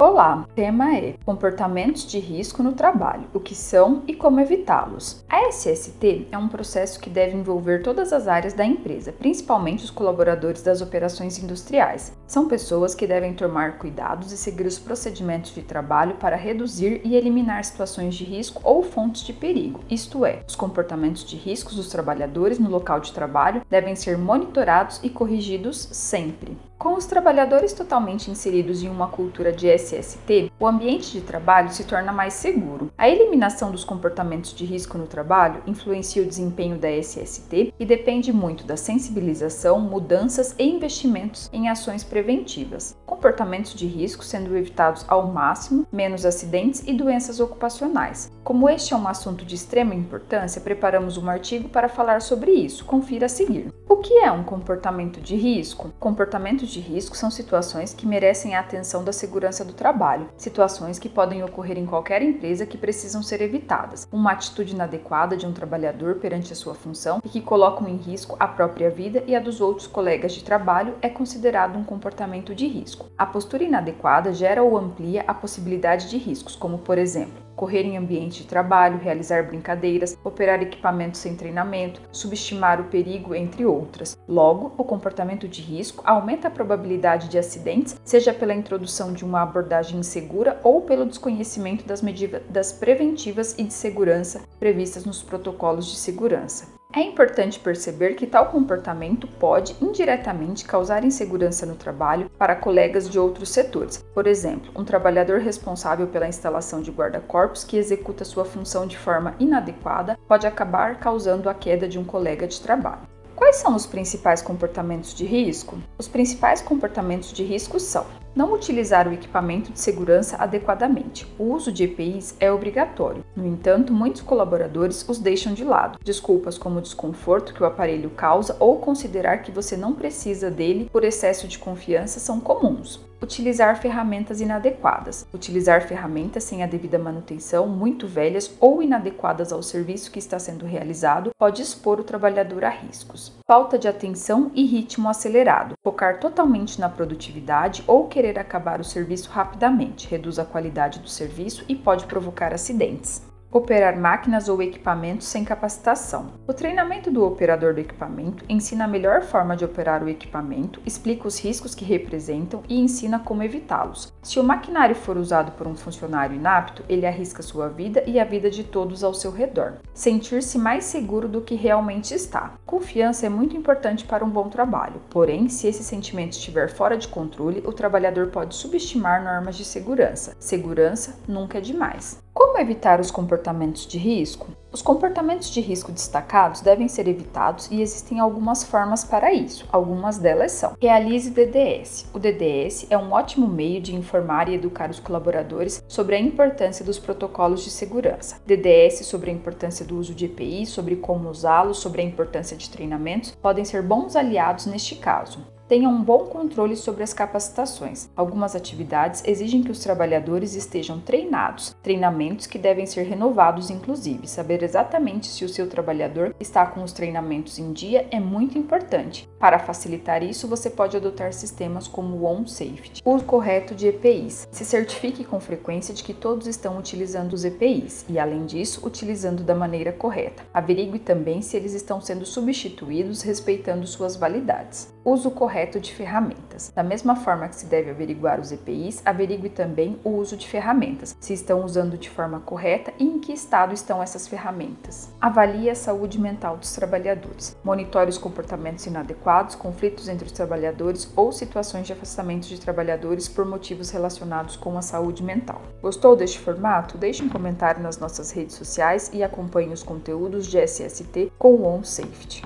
Olá, o tema é comportamentos de risco no trabalho, o que são e como evitá-los. A SST é um processo que deve envolver todas as áreas da empresa, principalmente os colaboradores das operações industriais. São pessoas que devem tomar cuidados e seguir os procedimentos de trabalho para reduzir e eliminar situações de risco ou fontes de perigo, isto é, os comportamentos de riscos dos trabalhadores no local de trabalho devem ser monitorados e corrigidos sempre. Com os trabalhadores totalmente inseridos em uma cultura de SST, o ambiente de trabalho se torna mais seguro. A eliminação dos comportamentos de risco no trabalho influencia o desempenho da SST e depende muito da sensibilização, mudanças e investimentos em ações preventivas. Comportamentos de risco sendo evitados ao máximo, menos acidentes e doenças ocupacionais. Como este é um assunto de extrema importância, preparamos um artigo para falar sobre isso. Confira a seguir. O que é um comportamento de risco? Comportamento de risco são situações que merecem a atenção da segurança do trabalho, situações que podem ocorrer em qualquer empresa que precisam ser evitadas. Uma atitude inadequada de um trabalhador perante a sua função e que colocam em risco a própria vida e a dos outros colegas de trabalho é considerado um comportamento de risco. A postura inadequada gera ou amplia a possibilidade de riscos, como por exemplo, correr em ambiente de trabalho, realizar brincadeiras, operar equipamentos sem treinamento, subestimar o perigo, entre outras. Logo, o comportamento de risco aumenta a probabilidade de acidentes, seja pela introdução de uma abordagem insegura ou pelo desconhecimento das medidas preventivas e de segurança previstas nos protocolos de segurança. É importante perceber que tal comportamento pode indiretamente causar insegurança no trabalho para colegas de outros setores. Por exemplo, um trabalhador responsável pela instalação de guarda-corpos que executa sua função de forma inadequada pode acabar causando a queda de um colega de trabalho. Quais são os principais comportamentos de risco? Os principais comportamentos de risco são não utilizar o equipamento de segurança adequadamente. O uso de EPIs é obrigatório. No entanto, muitos colaboradores os deixam de lado. Desculpas como o desconforto que o aparelho causa ou considerar que você não precisa dele por excesso de confiança são comuns. Utilizar ferramentas inadequadas. Utilizar ferramentas sem a devida manutenção, muito velhas ou inadequadas ao serviço que está sendo realizado, pode expor o trabalhador a riscos. Falta de atenção e ritmo acelerado. Focar totalmente na produtividade ou querer acabar o serviço rapidamente reduz a qualidade do serviço e pode provocar acidentes. Operar máquinas ou equipamentos sem capacitação. O treinamento do operador do equipamento ensina a melhor forma de operar o equipamento, explica os riscos que representam e ensina como evitá-los. Se o maquinário for usado por um funcionário inapto, ele arrisca sua vida e a vida de todos ao seu redor. Sentir-se mais seguro do que realmente está. Confiança é muito importante para um bom trabalho, porém, se esse sentimento estiver fora de controle, o trabalhador pode subestimar normas de segurança. Segurança nunca é demais. Como evitar os comportamentos de risco? Os comportamentos de risco destacados devem ser evitados e existem algumas formas para isso. Algumas delas são: realize DDS. O DDS é um ótimo meio de informar e educar os colaboradores sobre a importância dos protocolos de segurança. DDS sobre a importância do uso de EPI, sobre como usá-los, sobre a importância de treinamentos podem ser bons aliados neste caso tenham um bom controle sobre as capacitações. Algumas atividades exigem que os trabalhadores estejam treinados, treinamentos que devem ser renovados, inclusive. Saber exatamente se o seu trabalhador está com os treinamentos em dia é muito importante. Para facilitar isso, você pode adotar sistemas como o OnSafety. Uso correto de EPIs. Se certifique com frequência de que todos estão utilizando os EPIs e, além disso, utilizando da maneira correta. Averigue também se eles estão sendo substituídos respeitando suas validades. Uso correto de ferramentas. Da mesma forma que se deve averiguar os EPIs, averigue também o uso de ferramentas, se estão usando de forma correta e em que estado estão essas ferramentas. Avalie a saúde mental dos trabalhadores. Monitore os comportamentos inadequados, conflitos entre os trabalhadores ou situações de afastamento de trabalhadores por motivos relacionados com a saúde mental. Gostou deste formato? Deixe um comentário nas nossas redes sociais e acompanhe os conteúdos de SST com o OnSafety.